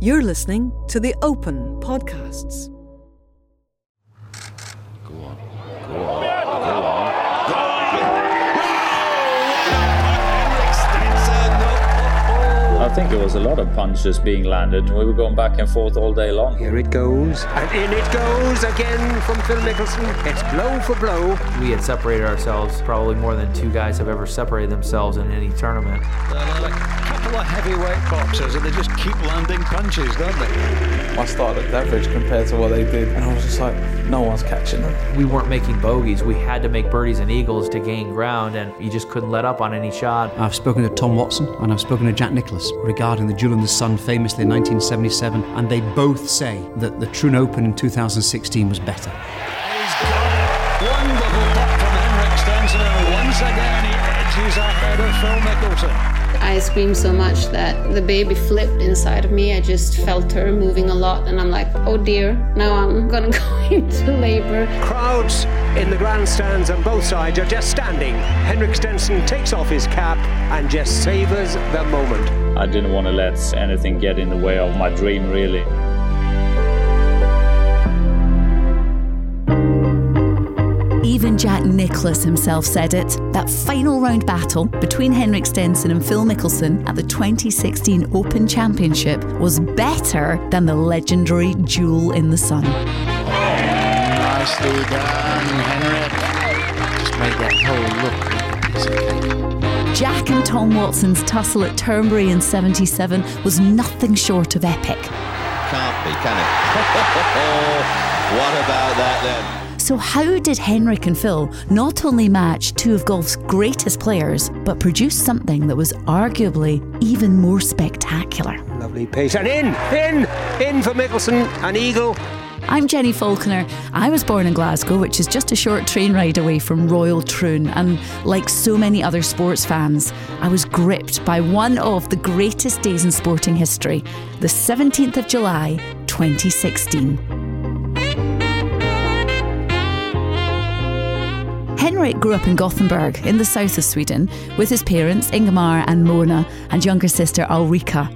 You're listening to the Open Podcasts. Go on. Go on. Go on. I think it was a lot of punches being landed. We were going back and forth all day long. Here it goes, and in it goes again from Phil Mickelson. It's blow for blow. We had separated ourselves probably more than two guys have ever separated themselves in any tournament. They're like couple of heavyweight boxers, and they just keep landing punches, don't they? I started at average compared to what they did, and I was just like, no one's catching them. We weren't making bogeys. We had to make birdies and eagles to gain ground, and you just couldn't let up on any shot. I've spoken to Tom Watson and I've spoken to Jack Nicklaus regarding the Duel in the Sun famously in 1977, and they both say that the Troon Open in 2016 was better. He's got it. Wonderful putt from Henrik Stenson, and once again he edges ahead of Phil Mickelson. I screamed so much that the baby flipped inside of me. I just felt her moving a lot, and I'm like, oh dear, now I'm gonna go into labor. Crowds in the grandstands on both sides are just standing. Henrik Stenson takes off his cap and just savours the moment. I didn't want to let anything get in the way of my dream, really. Even Jack Nicklaus himself said it. That final round battle between Henrik Stenson and Phil Mickelson at the 2016 Open Championship was better than the legendary Duel in the Sun. Nicely done, Henrik. Just made that hole look like a piece of cake. Jack and Tom Watson's tussle at Turnberry in 77 was nothing short of epic. Can't be, can it? what about that then? So, how did Henrik and Phil not only match two of golf's greatest players, but produce something that was arguably even more spectacular? Lovely pace, and in, in, in for Mickelson, an eagle. I'm Jenni Falconer. I was born in Glasgow, which is just a short train ride away from Royal Troon, and like so many other sports fans, I was gripped by one of the greatest days in sporting history the 17th of July, 2016. Henrik grew up in Gothenburg, in the south of Sweden, with his parents Ingemar and Mona and younger sister Ulrika.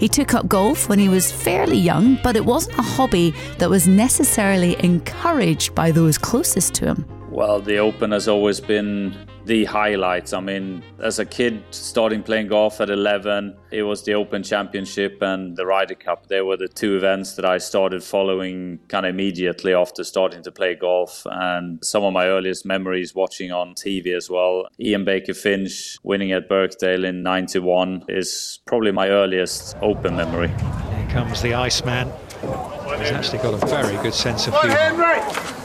He took up golf when he was fairly young, but it wasn't a hobby that was necessarily encouraged by those closest to him. Well, the Open has always been the highlights. I mean, as a kid starting playing golf at 11, it was the Open Championship and the Ryder Cup. They were the two events that I started following kind of immediately after starting to play golf. And some of my earliest memories watching on TV as well. Ian Baker Finch winning at Birkdale in 91 is probably my earliest Open memory. Here comes the Iceman. He's actually got a very good sense of humour.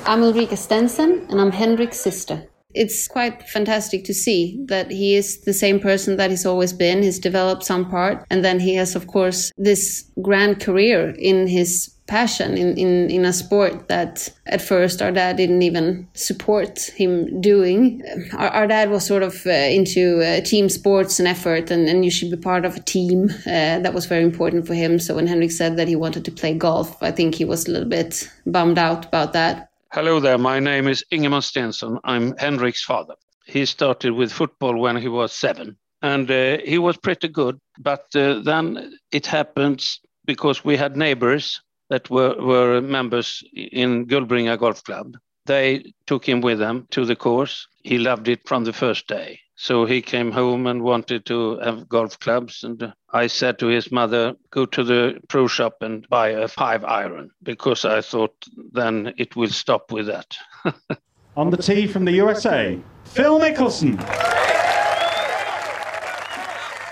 I'm Ulrika Stenson, and I'm Henrik's sister. It's quite fantastic to see that he is the same person that he's always been. He's developed some part, and then he has, of course, this grand career in his passion in, in, in a sport that at first our dad didn't even support him doing. Our, our dad was sort of uh, into uh, team sports and effort, and, and you should be part of a team. Uh, that was very important for him. So when Henrik said that he wanted to play golf, I think he was a little bit bummed out about that. Hello there, my name is Ingemar Stenson. I'm Henrik's father. He started with football when he was seven, and uh, he was pretty good. But uh, then it happens because we had neighbors that were, were members in Gullbringa Golf Club. They took him with them to the course. He loved it from the first day. So he came home and wanted to have golf clubs. And I said to his mother, go to the pro shop and buy a five iron because I thought then it will stop with that. On the tee from the USA, Phil Mickelson.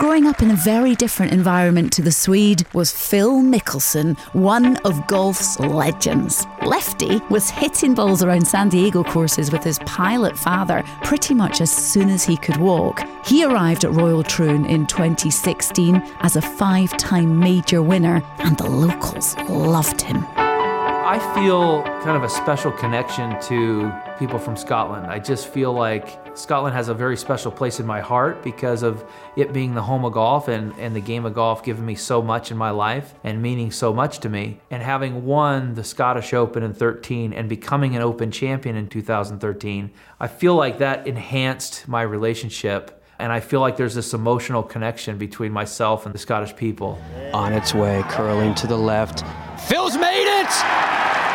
Growing up in a very different environment to the Swede was Phil Mickelson, one of golf's legends. Lefty was hitting balls around San Diego courses with his pilot father pretty much as soon as he could walk. He arrived at Royal Troon in 2016 as a five time major winner, and the locals loved him. I feel kind of a special connection to people from Scotland. I just feel like Scotland has a very special place in my heart because of it being the home of golf and, and the game of golf giving me so much in my life and meaning so much to me. And having won the Scottish Open in 13 and becoming an Open champion in 2013, I feel like that enhanced my relationship And I feel like there's this emotional connection between myself and the Scottish people. On its way, curling to the left. Phil's made it!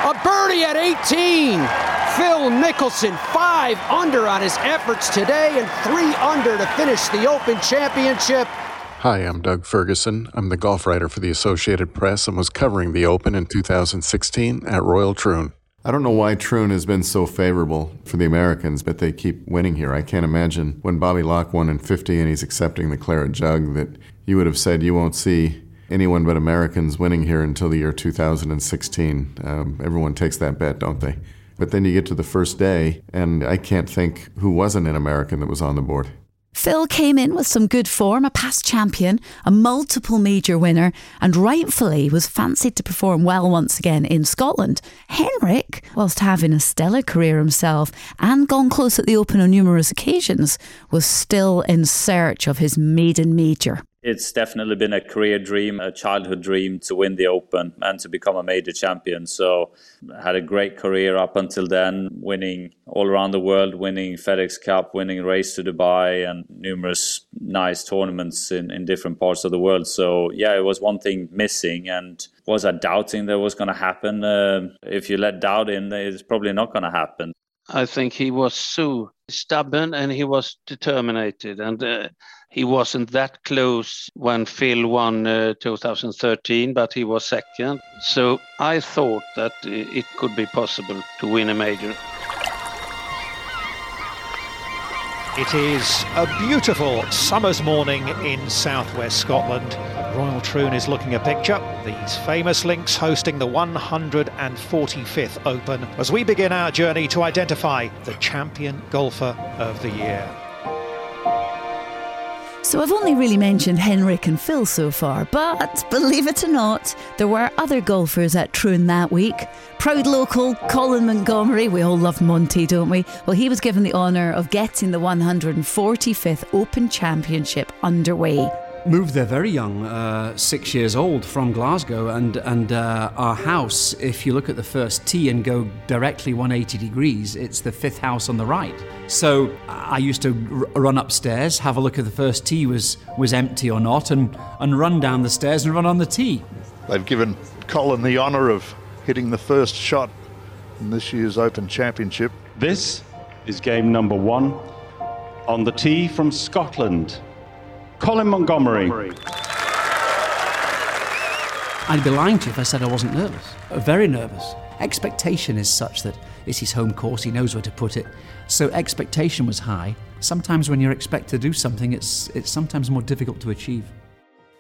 A birdie at 18. Phil Mickelson, five under on his efforts today and three under to finish the Open Championship. Hi, I'm Doug Ferguson. I'm the golf writer for the Associated Press and was covering the Open in 2016 at Royal Troon. I don't know why Troon has been so favorable for the Americans, but they keep winning here. I can't imagine when Bobby Locke won in 50 and he's accepting the claret jug that you would have said you won't see anyone but Americans winning here until the year 2016. Um, everyone takes that bet, don't they? But then you get to the first day, and I can't think who wasn't an American that was on the board. Phil came in with some good form, a past champion, a multiple major winner, and rightfully was fancied to perform well once again in Scotland. Henrik, whilst having a stellar career himself and gone close at the Open on numerous occasions, was still in search of his maiden major it's definitely been a career dream, a childhood dream to win the Open and to become a major champion. So I had a great career up until then, winning all around the world, winning FedEx Cup, winning Race to Dubai, and numerous nice tournaments in, in different parts of the world. So yeah, it was one thing missing. And was I doubting that was going to happen? Uh, if you let doubt in, it's probably not going to happen. I think he was so stubborn and he was determined and uh, he wasn't that close when Phil won uh, 2013, but he was second. So I thought that it could be possible to win a major. It is a beautiful summer's morning in southwest Scotland. Royal Troon is looking a picture. These famous links hosting the 145th Open as we begin our journey to identify the champion golfer of the year. So I've only really mentioned Henrik and Phil so far, but believe it or not, there were other golfers at Troon that week. Proud local Colin Montgomerie, we all love Monty, don't we? Well, he was given the honour of getting the 145th Open Championship underway moved there very young, uh, six years old from Glasgow, and and uh, our house. If you look at the first tee and go directly 180 degrees, it's the fifth house on the right. So I used to r- run upstairs, have a look if the first tee was was empty or not, and and run down the stairs and run on the tee. They've given Colin the honour of hitting the first shot in this year's Open Championship. This is game number one on the tee from Scotland. Colin Montgomerie. I'd be lying to you if I said I wasn't nervous. Very nervous. Expectation is such that it's his home course, he knows where to put it. So expectation was high. Sometimes when you're expected to do something, it's, it's sometimes more difficult to achieve.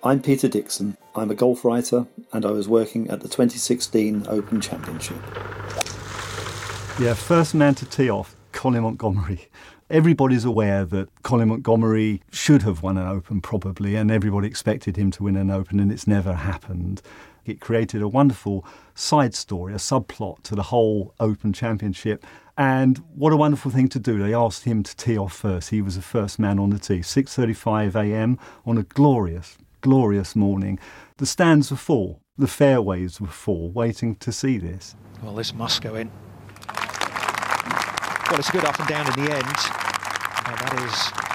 I'm Peter Dixon. I'm a golf writer and I was working at the 2016 Open Championship. Yeah, first man to tee off, Colin Montgomerie. everybody's aware that Colin Montgomerie should have won an Open probably, and everybody expected him to win an Open, and it's never happened. It created a wonderful side story, a subplot to the whole Open Championship. And what a wonderful thing to do. They asked him to tee off first. He was the first man on the tee. 6:35 a.m. on a glorious, glorious morning. The stands were full. The fairways were full, waiting to see this. Well, this must go in. Well, it's a good up and down in the end. And that is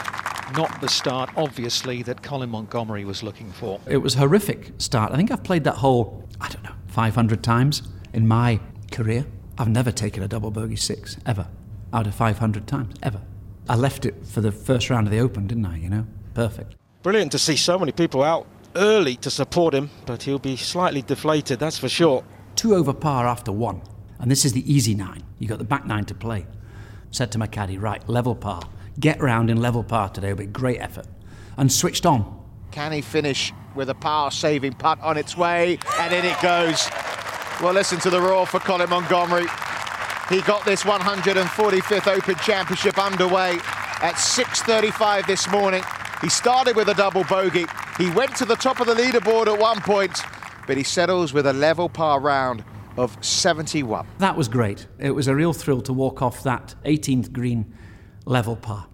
not the start, obviously, that Colin Montgomerie was looking for. It was a horrific start. I think I've played that hole, I don't know, 500 times in my career. I've never taken a double bogey six, ever, out of 500 times, ever. I left it for the first round of the Open, didn't I? You know, perfect. Brilliant to see so many people out early to support him, but he'll be slightly deflated, that's for sure. Two over par after one, and this is the easy nine. You've got the back nine to play said to my caddy, right, level par. Get round in level par today will be great effort. And switched on. Can he finish with a par saving putt on its way? And in it goes. Well, listen to the roar for Colin Montgomerie. He got this 145th Open Championship underway at 6.35 this morning. He started with a double bogey. He went to the top of the leaderboard at one point, but he settles with a level par round of 71. That was great. It was a real thrill to walk off that 18th green level par.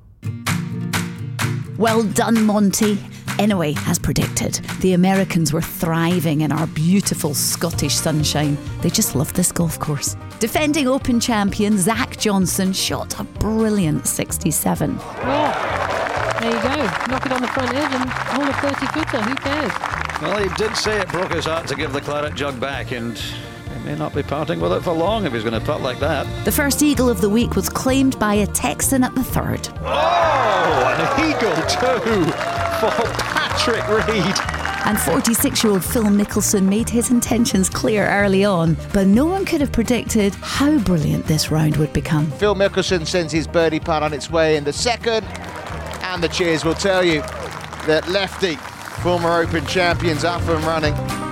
Well done, Monty. Anyway, as predicted, the Americans were thriving in our beautiful Scottish sunshine. They just loved this golf course. Defending Open champion Zach Johnson shot a brilliant 67. There you go. Knock it on the front edge and hold a 30 footer. Who cares? Well, he did say it broke his heart to give the claret jug back, and he may not be parting with it for long if he's going to putt like that. The first eagle of the week was claimed by a Texan at the third. Oh, an eagle too for Patrick Reed. And 46 year old Phil Mickelson made his intentions clear early on, but no one could have predicted how brilliant this round would become. Phil Mickelson sends his birdie putt on its way in the second, and the cheers will tell you that Lefty, former Open champions, up and running.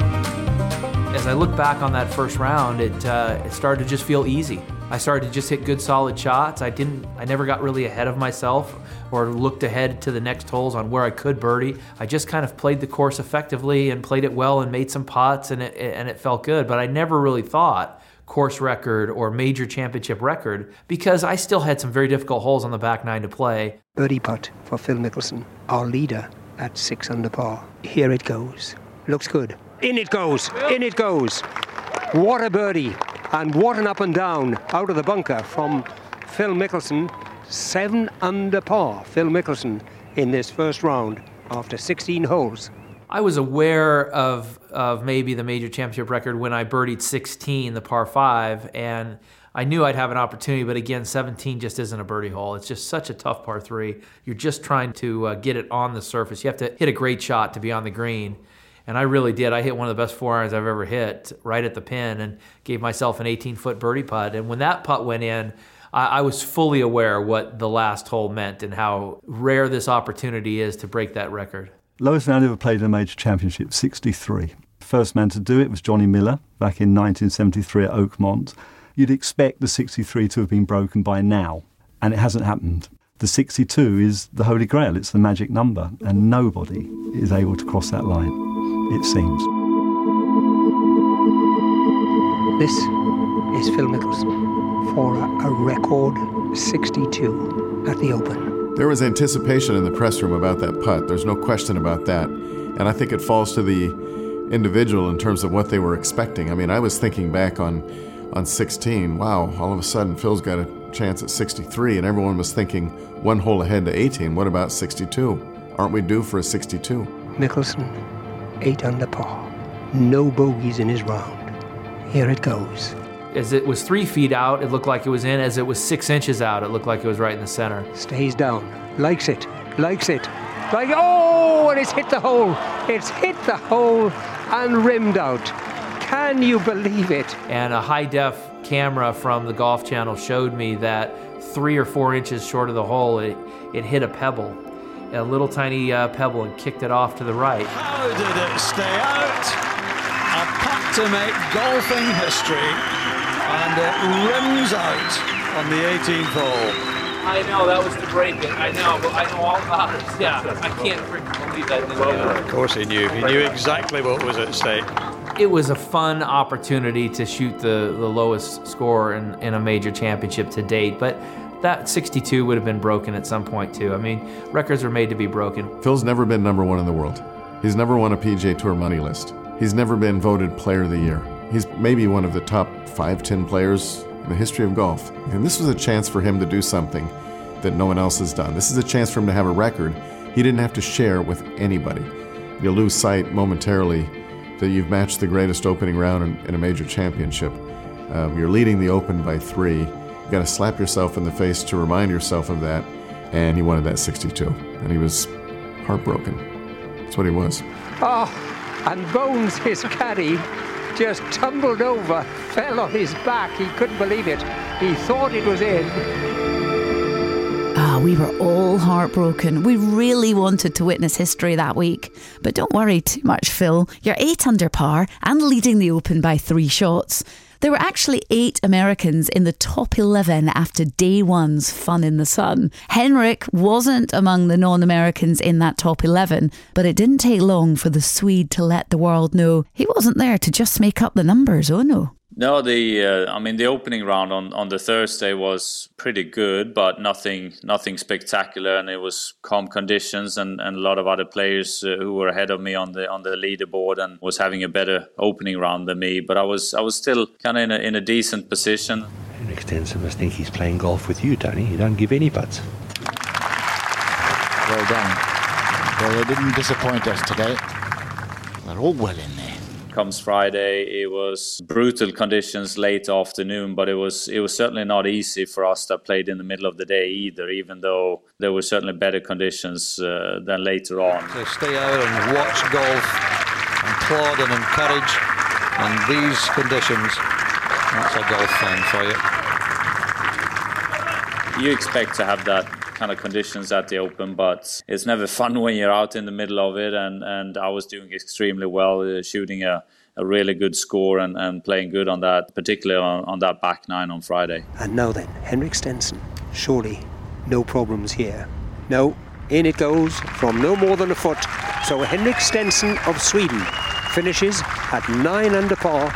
As I look back on that first round, it uh, it started to just feel easy. I started to just hit good solid shots. I didn't I never got really ahead of myself or looked ahead to the next holes on where I could birdie. I just kind of played the course effectively and played it well and made some putts and it and it felt good, but I never really thought course record or major championship record because I still had some very difficult holes on the back nine to play. Birdie putt for Phil Mickelson, our leader at six under par. Here it goes. Looks good. In it goes. In it goes. What a birdie. And what an up and down out of the bunker from Phil Mickelson. Seven under par, Phil Mickelson, in this first round after 16 holes. I was aware of of maybe the major championship record when I birdied 16, the par five, and I knew I'd have an opportunity. But again, 17 just isn't a birdie hole. It's just such a tough par three. You're just trying to uh, get it on the surface. You have to hit a great shot to be on the green. And I really did. I hit one of the best four irons I've ever hit right at the pin and gave myself an 18 foot birdie putt. And when that putt went in, I, I was fully aware what the last hole meant and how rare this opportunity is to break that record. Lowest round ever played in a major championship, 63. First man to do it was Johnny Miller back in 1973 at Oakmont. You'd expect the 63 to have been broken by now, and it hasn't happened. The 62 is the holy grail, it's the magic number, and nobody is able to cross that line, it seems. This is Phil Mickelson for a, a record 62 at the Open. There was anticipation in the press room about that putt. There's no question about that. And I think it falls to the individual in terms of what they were expecting. I mean, I was thinking back on on 16, wow, all of a sudden Phil's got a chance at 63 and everyone was thinking one hole ahead to 18. What about 62? Aren't we due for a 62? Mickelson, 8 under par. No bogeys in his round. Here it goes. As it was three feet out, it looked like it was in. As it was six inches out, it looked like it was right in the center. Stays down. Likes it. Likes it. Like, oh, and it's hit the hole. It's hit the hole and rimmed out. Can you believe it? And a high def camera from the Golf Channel showed me that three or four inches short of the hole, it, it hit a pebble, a little tiny uh, pebble, and kicked it off to the right. How did it stay out? A putt to make golfing history and it rims out on the 18th hole. I know that was to break it. I know, but I know all about it. Yeah, I can't believe that. Well, of course he knew. He knew exactly what was at stake. It was a fun opportunity to shoot the, the lowest score in, in a major championship to date, but that 62 would have been broken at some point too. I mean, records are made to be broken. Phil's never been number one in the world. He's never won a PGA Tour money list. He's never been voted Player of the Year. He's maybe one of the top five, ten players in the history of golf. And this was a chance for him to do something that no one else has done. This is a chance for him to have a record he didn't have to share with anybody. You lose sight momentarily that you've matched the greatest opening round in, in a major championship. Um, you're leading the Open by three. You've got to slap yourself in the face to remind yourself of that. And he wanted that 62, and he was heartbroken. That's what he was. Oh, and Bones, his caddy, just tumbled over, fell on his back. He couldn't believe it. He thought it was in. We were all heartbroken. We really wanted to witness history that week. But don't worry too much, Phil. You're eight under par and leading the Open by three shots. There were actually eight Americans in the top 11 after day one's fun in the sun. Henrik wasn't among the non Americans in that top 11, but it didn't take long for the Swede to let the world know he wasn't there to just make up the numbers, oh no. No, the uh, I mean the opening round on, on the Thursday was pretty good, but nothing nothing spectacular, and it was calm conditions, and, and a lot of other players uh, who were ahead of me on the on the leaderboard and was having a better opening round than me. But I was I was still kind of in a in a decent position. Henrik Stenson must think he's playing golf with you, Tony. You don't give any putts. Well done. Well, they didn't disappoint us today. They're all well in there. Comes Friday, it was brutal conditions late afternoon, but it was it was certainly not easy for us that played in the middle of the day either. Even though there were certainly better conditions uh, than later on. To stay out and watch golf and plod and encourage in these conditions, that's a golf fan for you. You expect to have that kind of conditions at the Open, but it's never fun when you're out in the middle of it. And, and I was doing extremely well, uh, shooting a, a really good score and, and playing good on that, particularly on, on that back nine on Friday. And now then, Henrik Stenson. Surely no problems here. No, in it goes from no more than a foot. So Henrik Stenson of Sweden finishes at nine under par.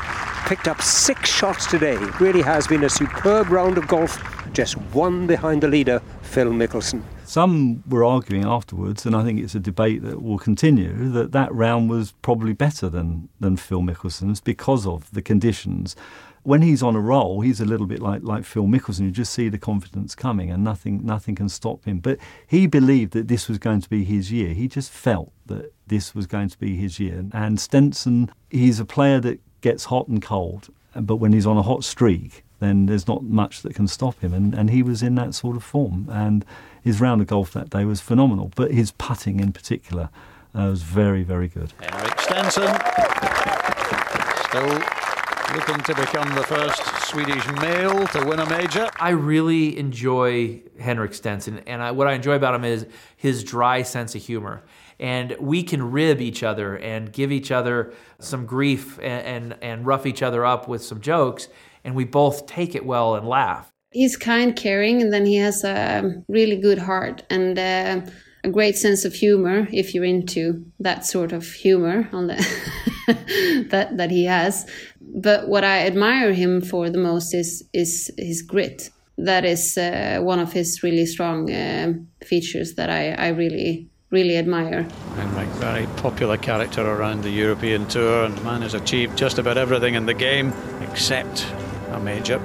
Picked up six shots today. Really has been a superb round of golf. Just one behind the leader, Phil Mickelson. Some were arguing afterwards, and I think it's a debate that will continue, that that round was probably better than, than Phil Mickelson's because of the conditions. When he's on a roll, he's a little bit like, like Phil Mickelson. You just see the confidence coming, and nothing nothing can stop him. But he believed that this was going to be his year. He just felt that this was going to be his year. And Stenson, he's a player that gets hot and cold, but when he's on a hot streak, then there's not much that can stop him. And, and he was in that sort of form. And his round of golf that day was phenomenal. But his putting in particular uh, was very, very good. Henrik Stenson still looking to become the first Swedish male to win a major. I really enjoy Henrik Stenson, and I, what I enjoy about him is his dry sense of humor. And we can rib each other and give each other some grief and, and, and rough each other up with some jokes, and we both take it well and laugh. He's kind, caring, and then he has a really good heart and uh, a great sense of humor. If you're into that sort of humor on the that that he has, but what I admire him for the most is is his grit. That is uh, one of his really strong uh, features that I, I really really admire. Henrik, very popular character around the European tour, and man has achieved just about everything in the game except a major.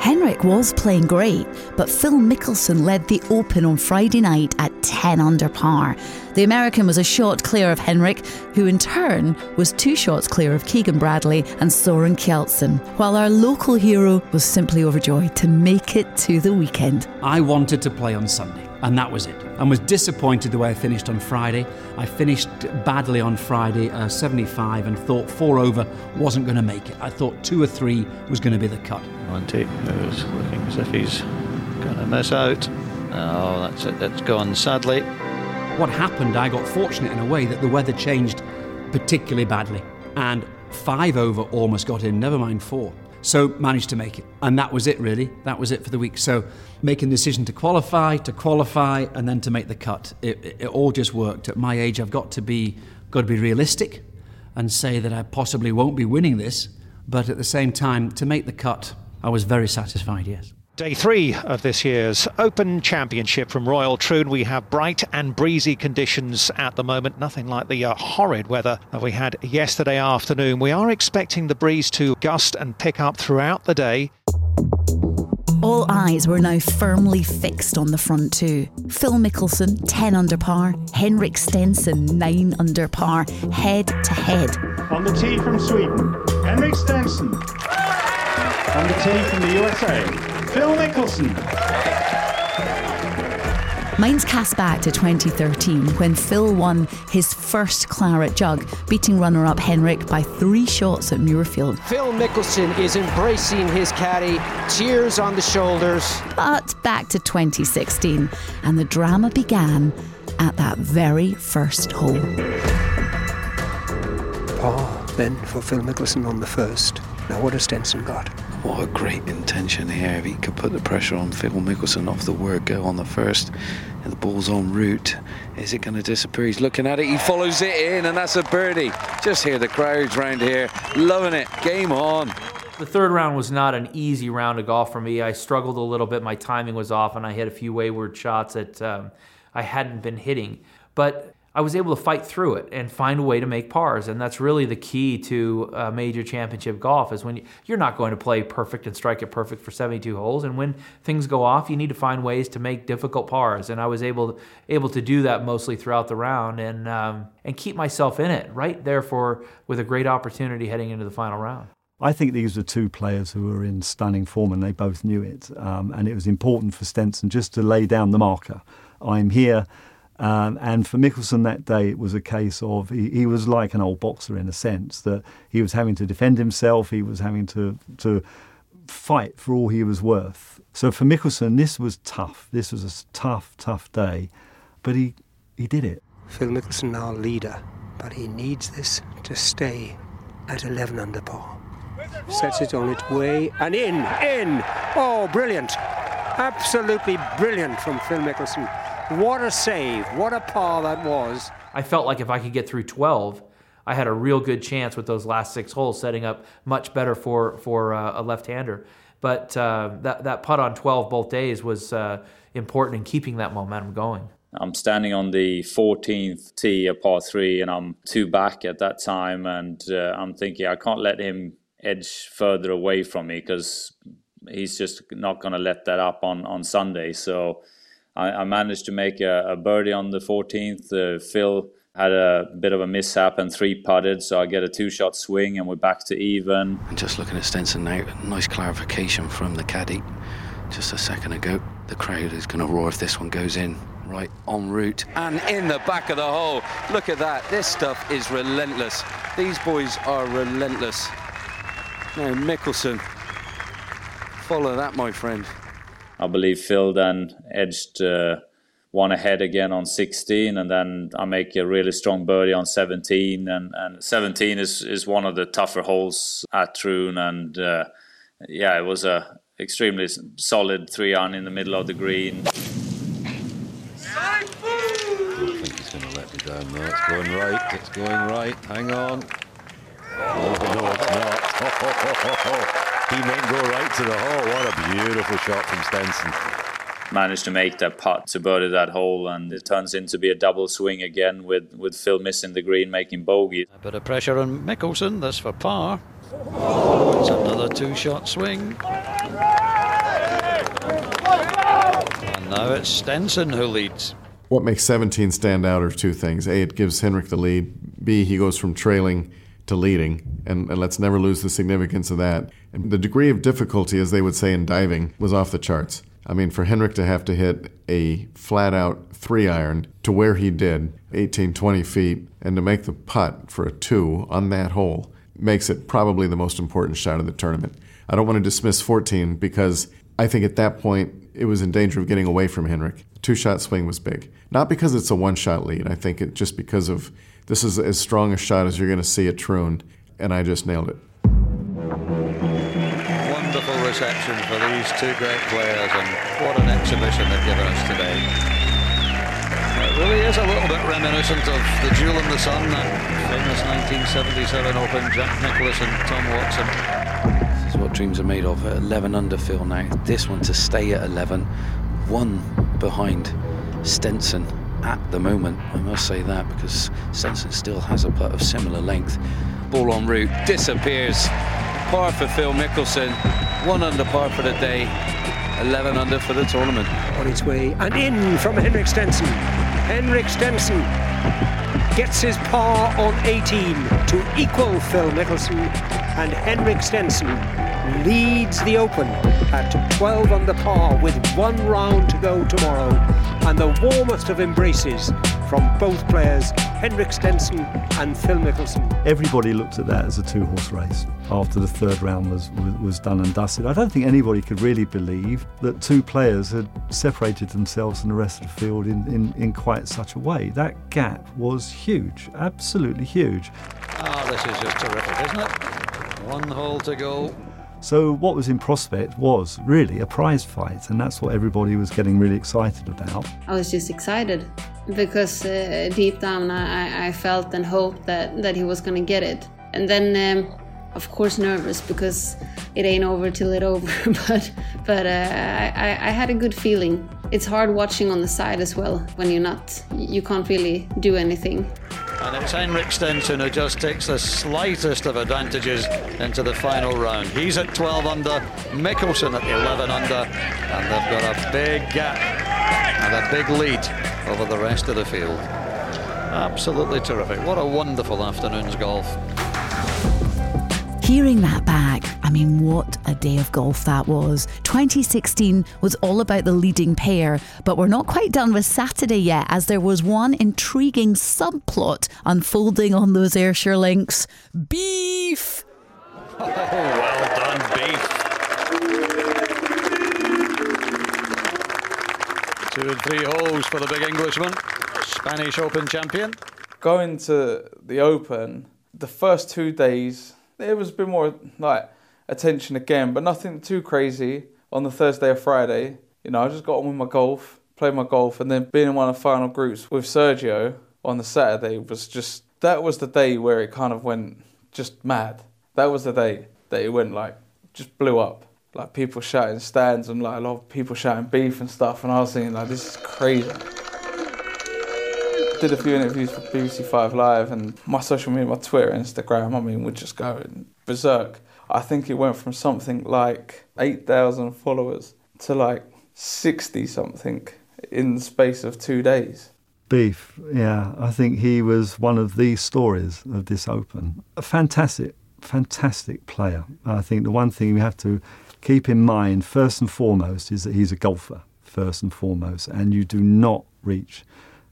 Henrik was playing great, but Phil Mickelson led the Open on Friday night at 10 under par. The American was a shot clear of Henrik, who in turn was two shots clear of Keegan Bradley and Soren Kjeldsen, while our local hero was simply overjoyed to make it to the weekend. I wanted to play on Sunday, and that was it. And was disappointed the way I finished on Friday. I finished badly on Friday, uh, 75, and thought four over wasn't going to make it. I thought two or three was going to be the cut. Monty, who's looking as if he's going to miss out. Oh, that's it. That's gone, sadly. What happened, I got fortunate in a way that the weather changed particularly badly. And five over almost got in, never mind four. So managed to make it. And that was it, really. That was it for the week. So making the decision to qualify, to qualify, and then to make the cut. It, it, it all just worked. At my age, I've got to be got to be realistic and say that I possibly won't be winning this. But at the same time, to make the cut, I was very satisfied, yes. Day three of this year's Open Championship from Royal Troon. We have bright and breezy conditions at the moment, nothing like the uh, horrid weather that we had yesterday afternoon. We are expecting the breeze to gust and pick up throughout the day. All eyes were now firmly fixed on the front two. Phil Mickelson, 10 under par, Henrik Stenson, 9 under par, head to head. On the tee from Sweden, Henrik Stenson. On the tee from the USA, Phil Mickelson. Mine's cast back to 2013 when Phil won his first Claret Jug, beating runner up Henrik by three shots at Muirfield. Phil Mickelson is embracing his caddy, tears on the shoulders. But back to 2016, and the drama began at that very first hole. Par then for Phil Mickelson on the first. Now what has Stenson got? What a great intention here. If he could put the pressure on Phil Mickelson off the word go on the first, and the ball's en route. Is it going to disappear? He's looking at it. He follows it in, and that's a birdie. Just hear the crowds round here, loving it. Game on. The third round was not an easy round of golf for me. I struggled a little bit. My timing was off, and I hit a few wayward shots that um, I hadn't been hitting. But I was able to fight through it and find a way to make pars. And that's really the key to uh, major championship golf is when you, you're not going to play perfect and strike it perfect for 72 holes. And when things go off, you need to find ways to make difficult pars. And I was able able to do that mostly throughout the round and um, and keep myself in it right there for with a great opportunity heading into the final round. I think these were two players who were in stunning form and they both knew it. Um, and it was important for Stenson just to lay down the marker. I'm here um, and for Mickelson that day, it was a case of he, he, was like an old boxer in a sense that he was having to defend himself, he was having to to fight for all he was worth. So for Mickelson, this was tough. This was a tough, tough day, but he he did it. Phil Mickelson, our leader, but he needs this to stay at 11 under par. Sets it on its way and in, in. Oh, brilliant! Absolutely brilliant from Phil Mickelson. What a save. What a par that was. I felt like if I could get through 12, I had a real good chance with those last six holes, setting up much better for, for uh, a left hander. But uh, that, that putt on 12 both days was uh, important in keeping that momentum going. I'm standing on the 14th tee, a par three, and I'm two back at that time. And uh, I'm thinking I can't let him edge further away from me because he's just not going to let that up on, on Sunday. So I, I managed to make a, a, birdie on the 14th. Uh, Phil had a bit of a mishap and three putted, so I get a two shot swing and we're back to even. And just looking at Stenson now, nice clarification from the caddy just a second ago. The crowd is going to roar if this one goes in. Right en route and in the back of the hole. Look at that. This stuff is relentless. These boys are relentless. Now, Mickelson. Follow that, my friend. I believe Phil then edged uh, one ahead again on 16, and then I make a really strong birdie on 17. And, and 17 is, is one of the tougher holes at Troon, and uh, yeah, it was a extremely solid three on in the middle of the green. Down. No, it's going right. It's going right. Hang on. Oh, no, it's not. He may go right to the hole. What a beautiful shot from Stenson. Managed to make that putt to birdie that hole, and it turns into be a double swing again with, with Phil missing the green, making bogey. A bit of pressure on Mickelson. That's for par. It's another two-shot swing. And now it's Stenson who leads. What makes 17 stand out are two things. A, it gives Henrik the lead. B, he goes from trailing to leading, and, and, let's never lose the significance of that. And the degree of difficulty, as they would say in diving, was off the charts. I mean, for Henrik to have to hit a flat out three iron to where he did, 18, 20 feet, and to make the putt for a two on that hole makes it probably the most important shot of the tournament. I don't want to dismiss 14 because I think at that point it was in danger of getting away from Henrik. Two shot swing was big. Not because it's a one shot lead, I think it just because of this is as strong a shot as you're going to see at Troon, and I just nailed it. Wonderful reception for these two great players, and what an exhibition they've given us today. It really is a little bit reminiscent of the Duel in the Sun, that famous 1977 Open, Jack Nicklaus and Tom Watson. This is what dreams are made of. 11 under Phil now. This one to stay at 11, one behind Stenson at the moment. I must say that because Stenson still has a putt of similar length. Ball en route disappears. Par for Phil Mickelson. One under par for the day. 11 under for the tournament. On its way and in from Henrik Stenson. Henrik Stenson gets his par on 18 to equal Phil Mickelson and Henrik Stenson leads the Open at 12 under par with one round to go tomorrow. And the warmest of embraces from both players, Henrik Stenson and Phil Mickelson. Everybody looked at that as a two horse race after the third round was, was, was done and dusted. I don't think anybody could really believe that two players had separated themselves from the rest of the field in, in, in quite such a way. That gap was huge, absolutely huge. Oh, this is just terrific, isn't it? One hole to go. So, what was in prospect was really a prize fight, and that's what everybody was getting really excited about. I was just excited because uh, deep down I, I, felt and hoped that, that he was going to get it. And then, um, of course, nervous because it ain't over till it's over. but but uh, I, I had a good feeling. It's hard watching on the side as well when you're not, you can't really do anything. And it's Henrik Stenson who just takes the slightest of advantages into the final round. He's at 12 under, Mickelson at 11 under, and they've got a big gap and a big lead over the rest of the field. Absolutely terrific. What a wonderful afternoon's golf. Hearing that back, I mean, what a day of golf that was. 2016 was all about the leading pair, but we're not quite done with Saturday yet, as there was one intriguing subplot unfolding on those Ayrshire links. Beef! Oh, well done, Beef. Two and three holes for the big Englishman, Spanish Open champion. Going to the Open, the first two days, there was a bit more like attention again, but nothing too crazy on the Thursday or Friday. You know, I just got on with my golf, played my golf, and then being in one of the final groups with Sergio on the Saturday was just that was the day where it kind of went just mad. That was the day that it went like just blew up. Like people shouting stands and like a lot of people shouting beef and stuff, and I was thinking like this is crazy. Did a few interviews for BBC Five Live, and my social media, my Twitter, Instagram, I mean, would just go berserk. I think it went from something like 8,000 followers to like 60 something in the space of two days. Beef, yeah, I think he was one of the stories of this Open. A fantastic, fantastic player. I think the one thing we have to keep in mind, first and foremost, is that he's a golfer, first and foremost, and you do not reach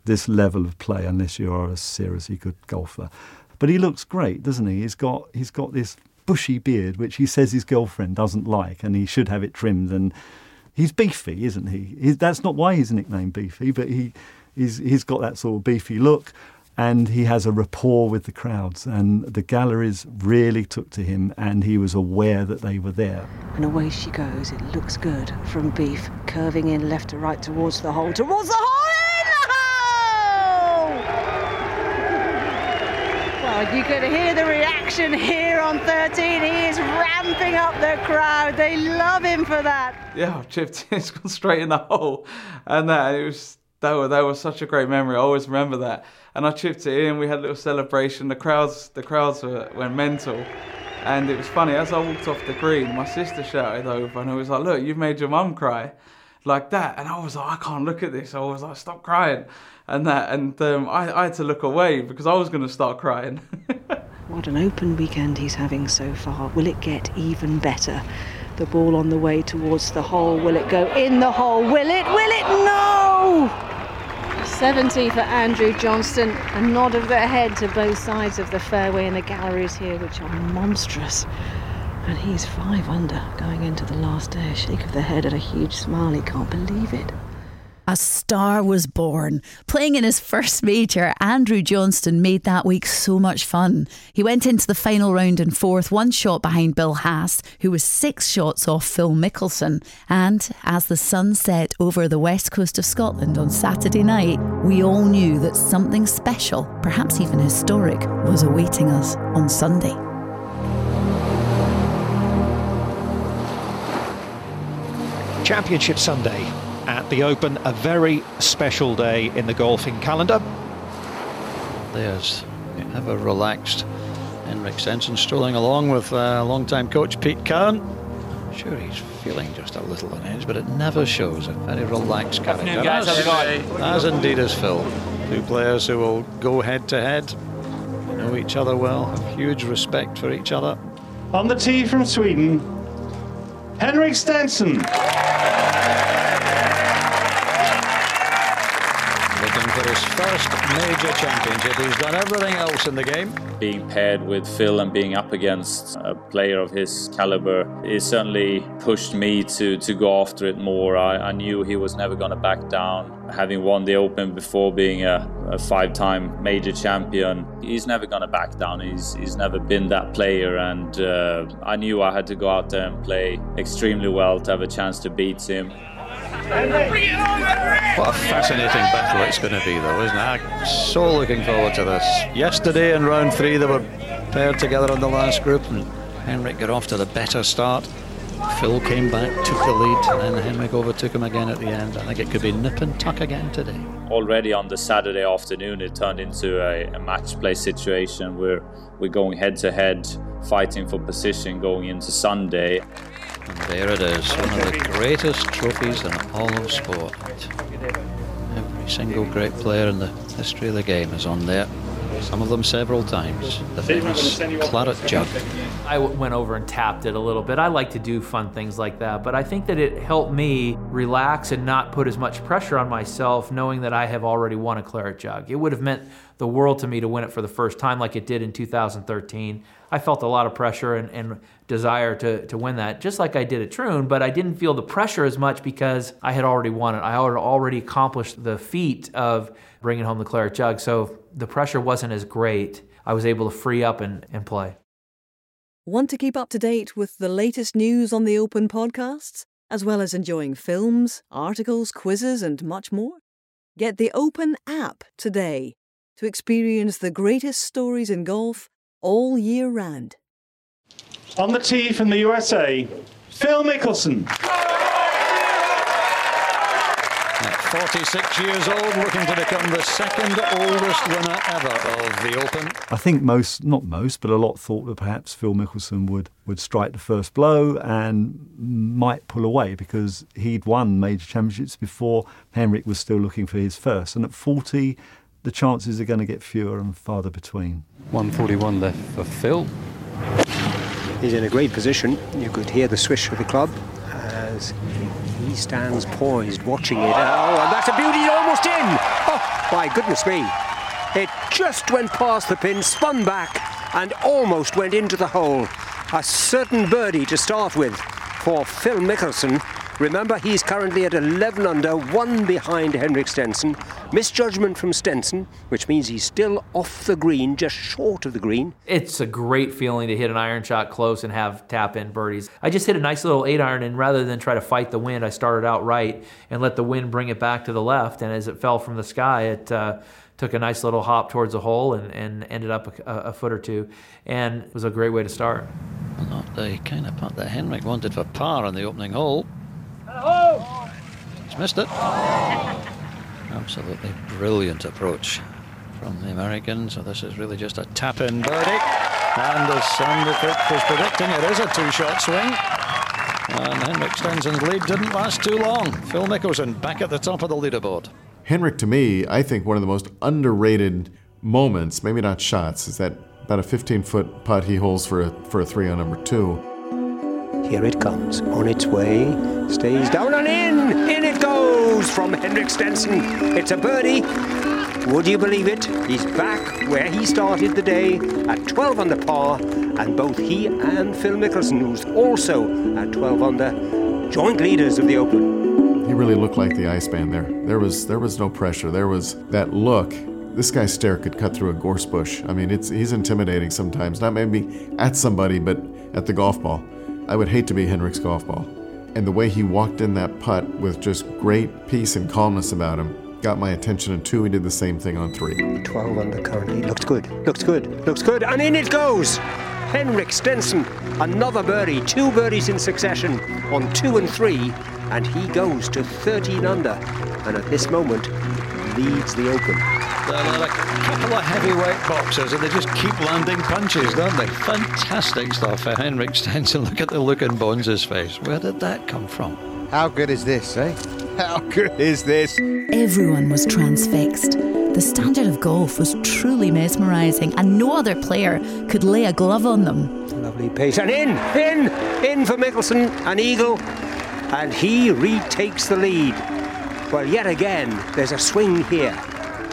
this level of play unless you are a seriously good golfer. But he looks great, doesn't he? He's got he's got this bushy beard, which he says his girlfriend doesn't like, and he should have it trimmed. And he's beefy, isn't he? That's not why he's nicknamed Beefy, but he he's he's got that sort of beefy look, and he has a rapport with the crowds, and the galleries really took to him, and he was aware that they were there. And away she goes. It looks good from Beef, curving in left to right towards the hole, towards the hole. You can hear the reaction here on 13. He is ramping up the crowd. They love him for that. Yeah, chipped in, it's gone straight in the hole, and that it was that was, that was such a great memory. I always remember that. And I chipped it in. We had a little celebration. The crowds the crowds were, went mental. And it was funny, as I walked off the green, my sister shouted over and it was like, Look, you've made your mum cry. Like that. And I was like, I can't look at this. I was like, Stop crying. And that. And um, I, I had to look away because I was going to start crying. What an open weekend he's having so far. Will it get even better? The ball on the way towards the hole. Will it go in the hole? Will it? Will it? No! 70 for Andrew Johnston. A nod of the head to both sides of the fairway and the galleries here, which are monstrous. And he's five under going into the last day. A shake of the head and a huge smile. He can't believe it. A star was born. Playing in his first major, Andrew Johnston made that week so much fun. He went into the final round in fourth, one shot behind Bill Haas, who was six shots off Phil Mickelson. And as the sun set over the west coast of Scotland on Saturday night, we all knew that something special, perhaps even historic, was awaiting us on Sunday. Championship Sunday at the Open, a very special day in the golfing calendar. There's ever relaxed Henrik Stenson strolling along with uh, long-time coach Pete Cowan. Sure, he's feeling just a little on edge, but it never shows. A very relaxed character. Afternoon, guys. How's it going? As indeed is Phil. Two players who will go head to head, know each other well, have huge respect for each other. On the tee from Sweden, Henrik Stenson. Major championship. He's done everything else in the game. Being paired with Phil and being up against a player of his caliber, it certainly pushed me to, to go after it more. I, I knew he was never going to back down. Having won the Open before being a, a five time major champion, he's never going to back down. He's, he's never been that player. And uh, I knew I had to go out there and play extremely well to have a chance to beat him. What a fascinating battle it's going to be, though, isn't it? I'm so looking forward to this. Yesterday in round three, they were paired together in the last group, and Henrik got off to the better start. Phil came back, took the lead, and then Henrik overtook him again at the end. I think it could be nip and tuck again today. Already on the Saturday afternoon, it turned into a, a match play situation where we're going head to head, fighting for position going into Sunday. And there it is, one of the greatest trophies in all of sport. Every single great player in the history of the game is on there. Some of them several times. The famous claret jug. I went over and tapped it a little bit. I like to do fun things like that, but I think that it helped me relax and not put as much pressure on myself knowing that I have already won a claret jug. It would have meant the world to me to win it for the first time like it did in 2013. I felt a lot of pressure and, and desire to, to win that, just like I did at Troon, but I didn't feel the pressure as much because I had already won it. I had already accomplished the feat of bringing home the claret jug, so the pressure wasn't as great. I was able to free up and, and play. Want to keep up to date with the latest news on the Open podcasts, as well as enjoying films, articles, quizzes, and much more? Get the Open app today to experience the greatest stories in golf all year round. On the tee from the USA, Phil Mickelson. At 46 years old, looking to become the second oldest winner ever of the Open. I think most, not most, but a lot thought that perhaps Phil Mickelson would, would strike the first blow and might pull away because he'd won major championships before. Henrik was still looking for his first. And at 40, the chances are going to get fewer and farther between. 141 left for Phil. He's in a great position. You could hear the swish of the club as he stands poised, watching it. Oh, and that's a beauty, almost in! Oh, my goodness me. It just went past the pin, spun back, and almost went into the hole. A certain birdie to start with for Phil Mickelson. Remember, he's currently at 11 under, one behind Henrik Stenson. Misjudgment from Stenson, which means he's still off the green, just short of the green. It's a great feeling to hit an iron shot close and have tap in birdies. I just hit a nice little eight iron, and rather than try to fight the wind, I started out right and let the wind bring it back to the left. And as it fell from the sky, it uh, took a nice little hop towards the hole and, and ended up a, a, foot or two. And it was a great way to start. Not the kind of putt that Henrik wanted for par on the opening hole. He's missed it. Absolutely brilliant approach from the Americans. So this is really just a tap-in birdie. And as Sandy Cook was predicting, it is a two-shot swing. And Henrik Stenson's lead didn't last too long. Phil Mickelson back at the top of the leaderboard. Henrik, to me, I think one of the most underrated moments, maybe not shots, is that about a 15-foot putt he holds for a, for a three on number two. Here it comes, on its way, stays down and in! In it goes from Henrik Stenson. It's a birdie. Would you believe it? He's back where he started the day at 12 under par, and both he and Phil Mickelson, who's also at 12 under, joint leaders of the Open. He really looked like the Iceman there. There was there was no pressure. There was that look. This guy's stare could cut through a gorse bush. I mean, it's he's intimidating sometimes. Not maybe at somebody, but at the golf ball. I would hate to be Henrik's golf ball. And the way he walked in that putt with just great peace and calmness about him got my attention. And two, he did the same thing on three. 12 under currently. Looks good. Looks good. Looks good. And in it goes. Henrik Stenson, another birdie, two birdies in succession on two and three, and he goes to 13 under, and at this moment leads the Open. There are like a couple of heavyweight boxers, and they just keep landing punches, don't they? Fantastic stuff for Henrik Stenson. Look at the look in Bones' face. Where did that come from? How good is this, eh? How good is this? Everyone was transfixed. The standard of golf was truly mesmerising, and no other player could lay a glove on them. Lovely pace, and in, in, in for Mickelson, an eagle, and he retakes the lead. Well, yet again, there's a swing here.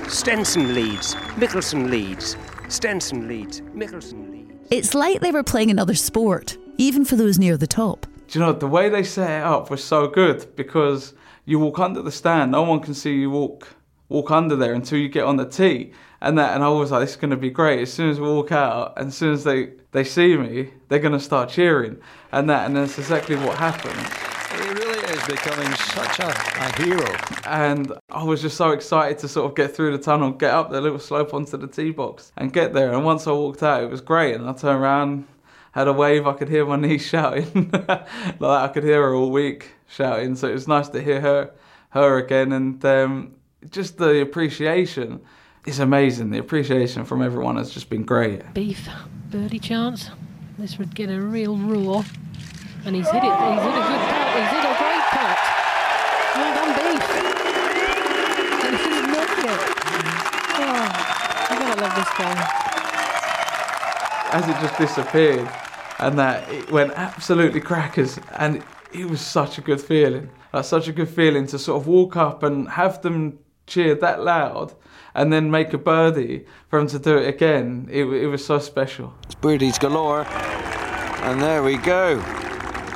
Stenson leads, Mickelson leads, Stenson leads, Mickelson leads. It's like they were playing another sport, even for those near the top. Do you know, the way they set it up was so good because you walk under the stand, no one can see you walk walk under there until you get on the tee. And that and I was like, this is gonna be great. As soon as we walk out and as soon as they, they see me, they're gonna start cheering. And that and that's exactly what happened. He really is becoming such a, a hero. And I was just so excited to sort of get through the tunnel, get up the little slope onto the tee box and get there. And once I walked out, it was great. And I turned around had a wave. I could hear my niece shouting. like I could hear her all week shouting. So it was nice to hear her her again, and um, just the appreciation is amazing. The appreciation from everyone has just been great. Beef, birdie chance. This would get a real roar. And he's hit it. He's hit a good putt. He's hit a great. Well done, Beef. And he's knocked it. Oh, I gotta love this guy. As it just disappeared, and that it went absolutely crackers, and it was such a good feeling. That's such a good feeling to sort of walk up and have them cheer that loud and then make a birdie for him to do it again. It, it was so special. It's birdies galore. And there we go.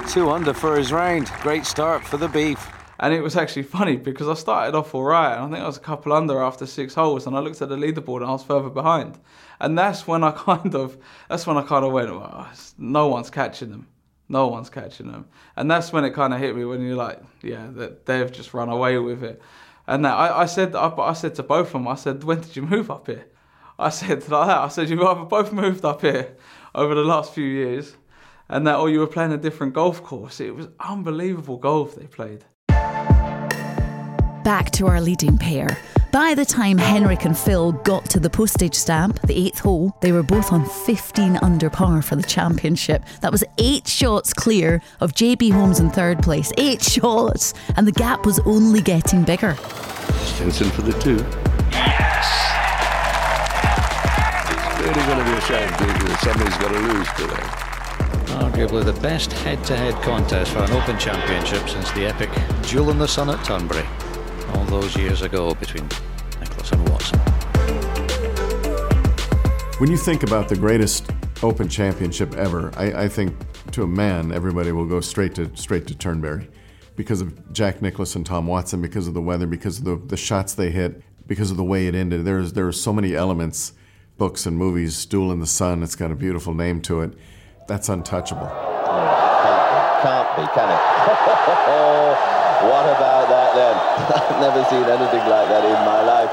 Two under for his round. Great start for the beef. And it was actually funny because I started off all right. I think I was a couple under after six holes. And I looked at the leaderboard and I was further behind. And that's when I kind of, that's when I kind of went, well, no one's catching them. No one's catching them. And that's when it kind of hit me when you're like, yeah, that they've just run away with it. And that I, I said, I, I said to both of them, I said, when did you move up here? I said like that. I said you've either both moved up here over the last few years, and that or you were playing a different golf course. It was unbelievable golf they played. Back to our leading pair. By the time Henrik and Phil got to the postage stamp, the eighth hole, they were both on 15 under par for the championship. That was eight shots clear of JB Holmes in third place. Eight shots! And the gap was only getting bigger. Stenson for the two. Yes! It's really going to be a shame that somebody's got to lose today. Arguably the best head-to-head contest for an Open Championship since the epic Duel in the Sun at Turnberry all those years ago between Nicklaus and Watson. When you think about the greatest Open Championship ever, I, I, think to a man, everybody will go straight to straight to Turnberry because of Jack Nicklaus and Tom Watson, because of the weather, because of the, the shots they hit, because of the way it ended. There's there are so many elements, books and movies. Duel in the Sun, it's got a beautiful name to it. That's untouchable. Can't be, can it? what about that then? I've never seen anything like that in my life.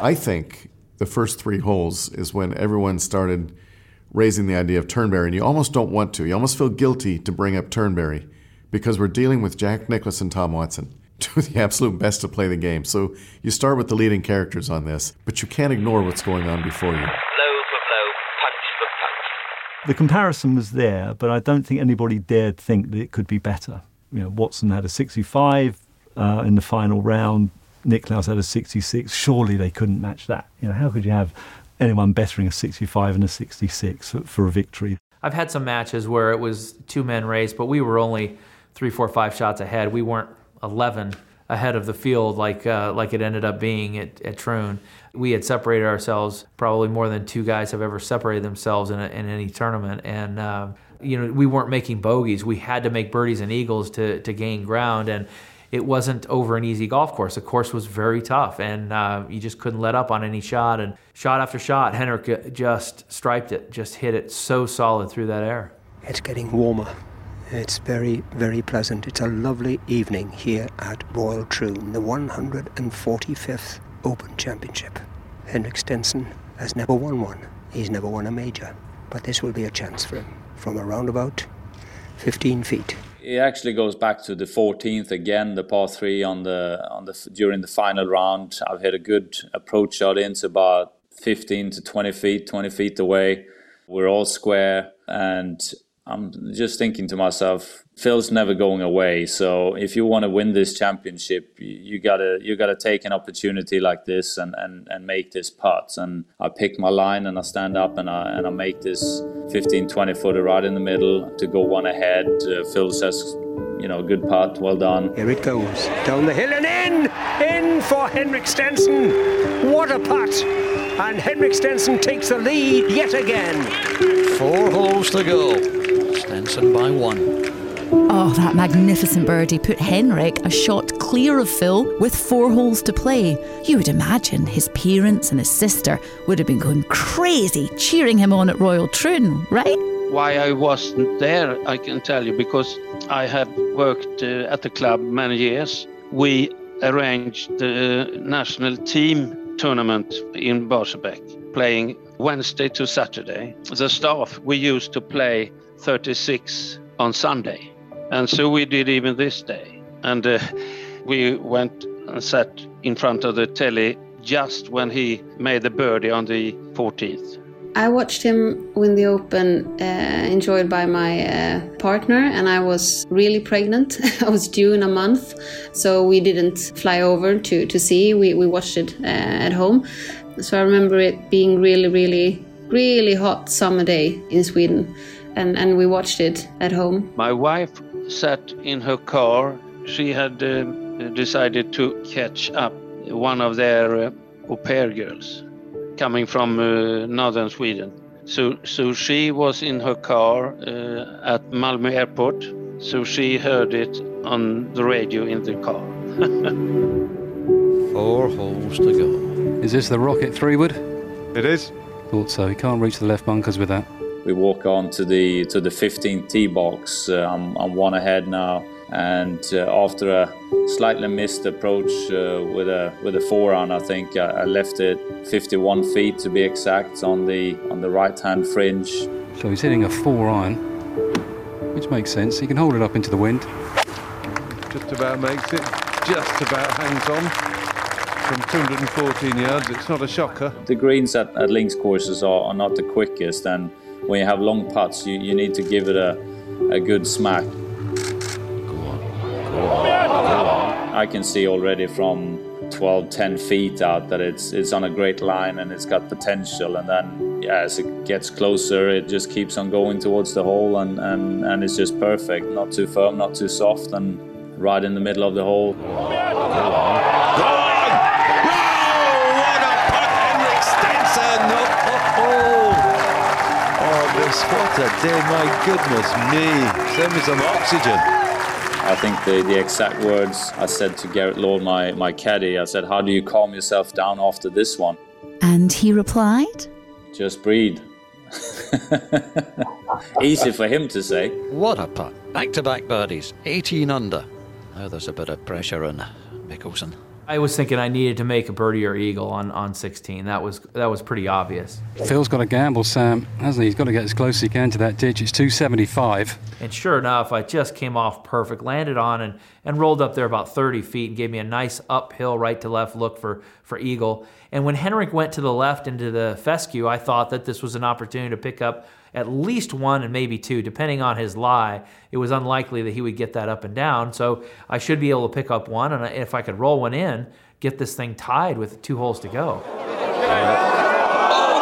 I think the first three holes is when everyone started raising the idea of Turnberry, and you almost don't want to. You almost feel guilty to bring up Turnberry because we're dealing with Jack Nicklaus and Tom Watson, two of the absolute best to play the game. So you start with the leading characters on this, but you can't ignore what's going on before you. The comparison was there, but I don't think anybody dared think that it could be better. You know, Watson had a 65 uh, in the final round. Nicklaus had a 66. Surely they couldn't match that. You know, how could you have anyone bettering a 65 and a 66 for, for a victory? I've had some matches where it was two men race, but we were only three, four, five shots ahead. We weren't 11 ahead of the field like uh, like it ended up being at, at Troon. We had separated ourselves probably more than two guys have ever separated themselves in, a, in any tournament, and uh, you know we weren't making bogeys. We had to make birdies and eagles to to gain ground, and it wasn't over an easy golf course. The course was very tough, and uh, you just couldn't let up on any shot. And shot after shot, Henrik just striped it, just hit it so solid through that air. It's getting warmer. It's very, very pleasant. It's a lovely evening here at Royal Troon, the 145th Open Championship. Henrik Stenson has never won one. He's never won a major. But this will be a chance for him from around about 15 feet. It actually goes back to the 14th again, the par three on the on the during the final round. I've hit a good approach shot into about 15 to 20 feet, 20 feet away. We're all square, and I'm just thinking to myself, Phil's never going away. So if you want to win this championship, you gotta you gotta take an opportunity like this and, and, and make this putt. And I pick my line and I stand up and I and I make this 15, 20 footer right in the middle to go one ahead. Uh, Phil says, you know, good putt, well done. Here it goes down the hill and in, in for Henrik Stenson. What a putt! And Henrik Stenson takes the lead yet again. Four holes to go. Stenson by one. Oh, that magnificent birdie put Henrik a shot clear of Phil with four holes to play. You would imagine his parents and his sister would have been going crazy cheering him on at Royal Troon, right? Why I wasn't there, I can tell you, because I have worked uh, at the club many years. We arranged the national team tournament in Barsebäck, playing Wednesday to Saturday. The staff, we used to play 36 on Sunday. And so we did even this day. And uh, we went and sat in front of the telly just when he made the birdie on the 14th. I watched him win the Open, uh, enjoyed by my uh, partner, and I was really pregnant. I was due in a month, so we didn't fly over to, to see. We, we watched it uh, at home. So I remember it being really, really, really hot summer day in Sweden, and, and we watched it at home. My wife sat in her car. She had uh, decided to catch up one of their uh, au pair girls coming from uh, northern Sweden. So, so she was in her car uh, at Malmö airport. So she heard it on the radio in the car. Four holes to go. Is this the Rocket three wood? It is. Thought so. He can't reach the left bunkers with that. We walk on to the to the 15th tee box. Uh, I'm, I'm one ahead now, and uh, after a slightly missed approach uh, with a with a four on, I think I, I left it 51 feet to be exact on the on the right hand fringe. So he's hitting a four iron, which makes sense. He can hold it up into the wind. Just about makes it. Just about hangs on. From 214 yards, it's not a shocker. The greens at, at links courses are, are not the quickest, and when you have long putts, you, you need to give it a, a good smack. I can see already from 12, 10 feet out that it's it's on a great line and it's got potential. And then yeah, as it gets closer, it just keeps on going towards the hole and, and, and it's just perfect. Not too firm, not too soft, and right in the middle of the hole. Oh, this, what a day, my goodness me. Send me some oxygen. I think the, the exact words I said to Gareth Lord, my, my caddy, I said, How do you calm yourself down after this one? And he replied, Just breathe. Easy for him to say. What a putt. Back to back birdies. 18 under. Now there's a bit of pressure on Mickelson. I was thinking I needed to make a birdie or eagle on, on 16. That was that was pretty obvious. Phil's got to gamble, Sam, hasn't he? He's got to get as close as he can to that ditch. It's 275. And sure enough, I just came off perfect, landed on and, and rolled up there about 30 feet and gave me a nice uphill right to left look for, for eagle. And when Henrik went to the left into the fescue, I thought that this was an opportunity to pick up at least one and maybe two, depending on his lie. It was unlikely that he would get that up and down. So I should be able to pick up one. And if I could roll one in, get this thing tied with two holes to go. Oh,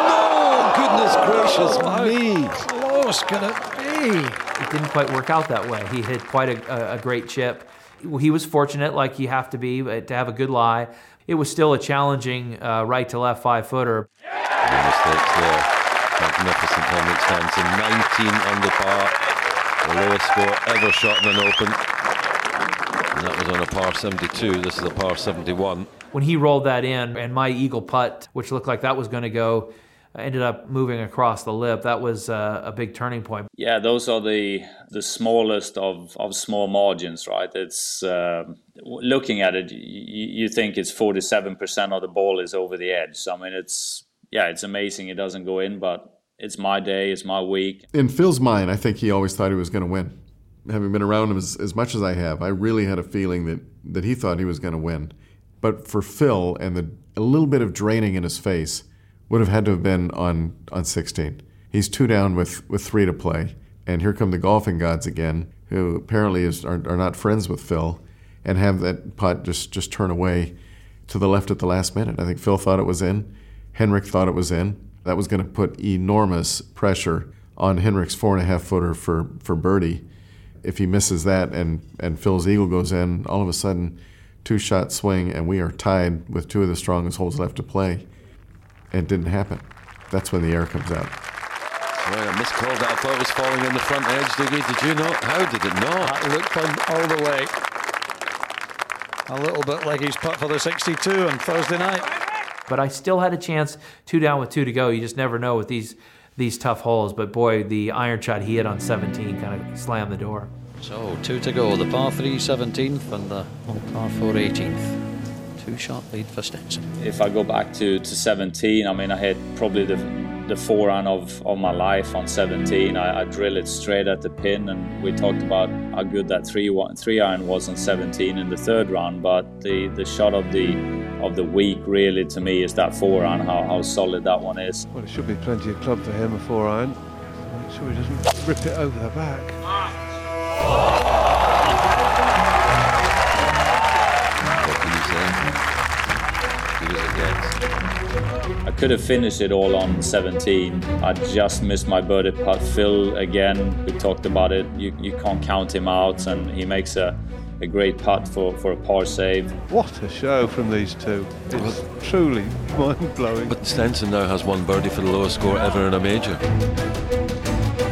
no! Goodness gracious me. Close can it be? It didn't quite work out that way. He hit quite a, a, a great chip. He was fortunate, like you have to be, uh, to have a good lie. It was still a challenging uh, right to left five footer. Mistakes there. Magnificent Henrik Stenson. 19 under par. The lowest score ever shot in an Open. And that was on a par 72. This is a par 71. When he rolled that in, and my eagle putt, which looked like that was going to go, ended up moving across the lip. That was uh, a big turning point. Yeah, those are the the smallest of, of small margins, right? It's uh, looking at it, you, you think it's forty seven percent of the ball is over the edge. So I mean, it's yeah, it's amazing it doesn't go in, but it's my day, it's my week. In Phil's mind, I think he always thought he was going to win. Having been around him as, as much as I have, I really had a feeling that, that he thought he was going to win. But for Phil and the a little bit of draining in his face would have had to have been on, on 16. He's two down with, with three to play. And here come the golfing gods again, who apparently is, are, are not friends with Phil, and have that putt just, just turn away to the left at the last minute. I think Phil thought it was in. Henrik thought it was in. That was going to put enormous pressure on Henrik's four and a half footer for, for birdie. If he misses that and, and Phil's eagle goes in, all of a sudden, two shot swing, and we are tied with two of the strongest holes left to play. It didn't happen. That's when the air comes out. Well, I miscalled that. I thought it was falling on the front edge, Diggy. Did you know? How did it not? That looked fun all the way. A little bit like he's putt for the 62 on Thursday night. But I still had a chance, two down with two to go. You just never know with these these tough holes. But boy, the iron shot he hit on 17 kind of slammed the door. So, two to go. The par 3 17th and the par 4 18th. Two shot lead for Stenson. If I go back to, to 17, I mean, I hit probably the the four iron of, of my life on 17. I, I drilled it straight at the pin, and we talked about how good that three one, three iron was on 17 in the third round. But the, the shot of the of the week really to me is that four iron, how, how solid that one is. Well, it should be plenty of club for him, a four iron. Make sure he doesn't rip it over the back. Ah. I could have finished it all on 17. I just missed my birdie putt. Phil, again, we talked about it. You, you can't count him out, and he makes a, a great putt for, for a par save. What a show from these two. It's truly mind blowing. But Stenson now has one birdie for the lowest score ever in a major.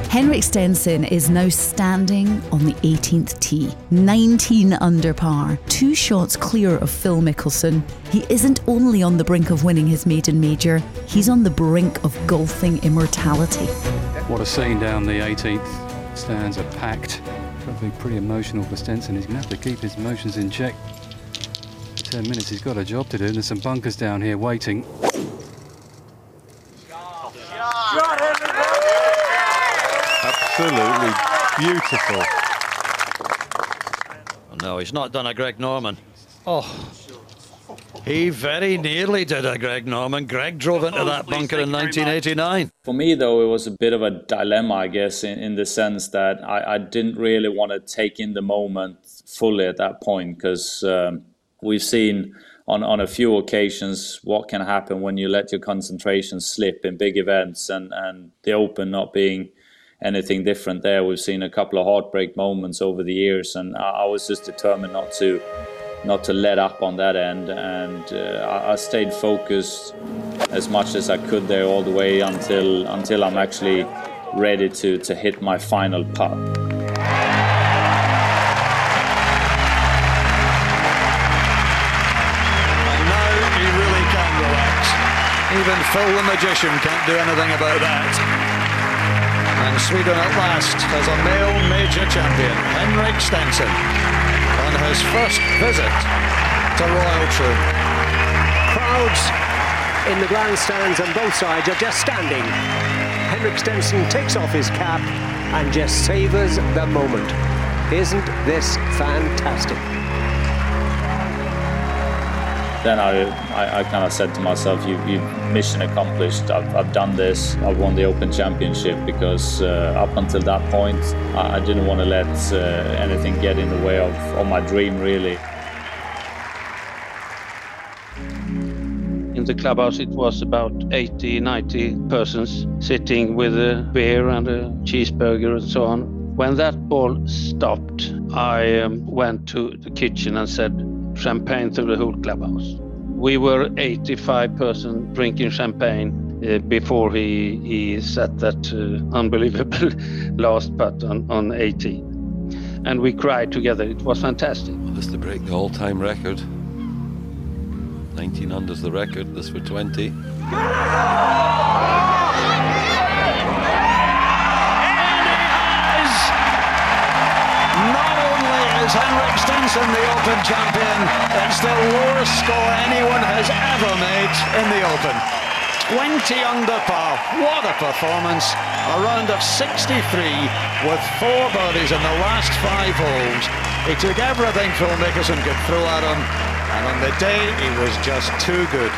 Henrik Stenson is now standing on the 18th tee, 19 under par, two shots clear of Phil Mickelson. He isn't only on the brink of winning his maiden major, he's on the brink of golfing immortality. What a scene down the 18th. Stands are packed. Probably pretty emotional for Stenson. He's going to have to keep his emotions in check. 10 minutes, he's got a job to do. There's some bunkers down here waiting. Absolutely beautiful. Oh, no, he's not done a Greg Norman. Oh, he very nearly did a Greg Norman. Greg drove into that bunker in 1989. For me, though, it was a bit of a dilemma, I guess, in, in the sense that I, I didn't really want to take in the moment fully at that point because um, we've seen on, on a few occasions what can happen when you let your concentration slip in big events and, and the Open not being anything different there. We've seen a couple of heartbreak moments over the years, and I, was just determined not to not to let up on that end, and uh, I, I stayed focused as much as I could there all the way until until I'm actually ready to to hit my final putt. And he really can relax. Even Phil the magician can't do anything about that. Sweden at last has a male major champion, Henrik Stenson, on his first visit to Royal Troon. Crowds in the grandstands on both sides are just standing. Henrik Stenson takes off his cap and just savours the moment. Isn't this fantastic? Then I, I, I kind of said to myself, you, you mission accomplished. I've, I've done this. I've won the Open Championship because uh, up until that point, I, I didn't want to let uh, anything get in the way of, of my dream, really. In the clubhouse, it was about 80, 90 persons sitting with a beer and a cheeseburger and so on. When that ball stopped, I um, went to the kitchen and said, champagne through the whole clubhouse. We were 85 persons drinking champagne uh, before he, he set that uh, unbelievable last putt on, on 18. And we cried together. It was fantastic. This to break the all-time record. 19 under's the record. This for 20. Henrik Stenson the Open champion, it's the lowest score anyone has ever made in the Open. 20 under par. What a performance. A round of 63 with four birdies in the last five holes. He took everything Phil Mickelson could throw at him, and on the day he was just too good.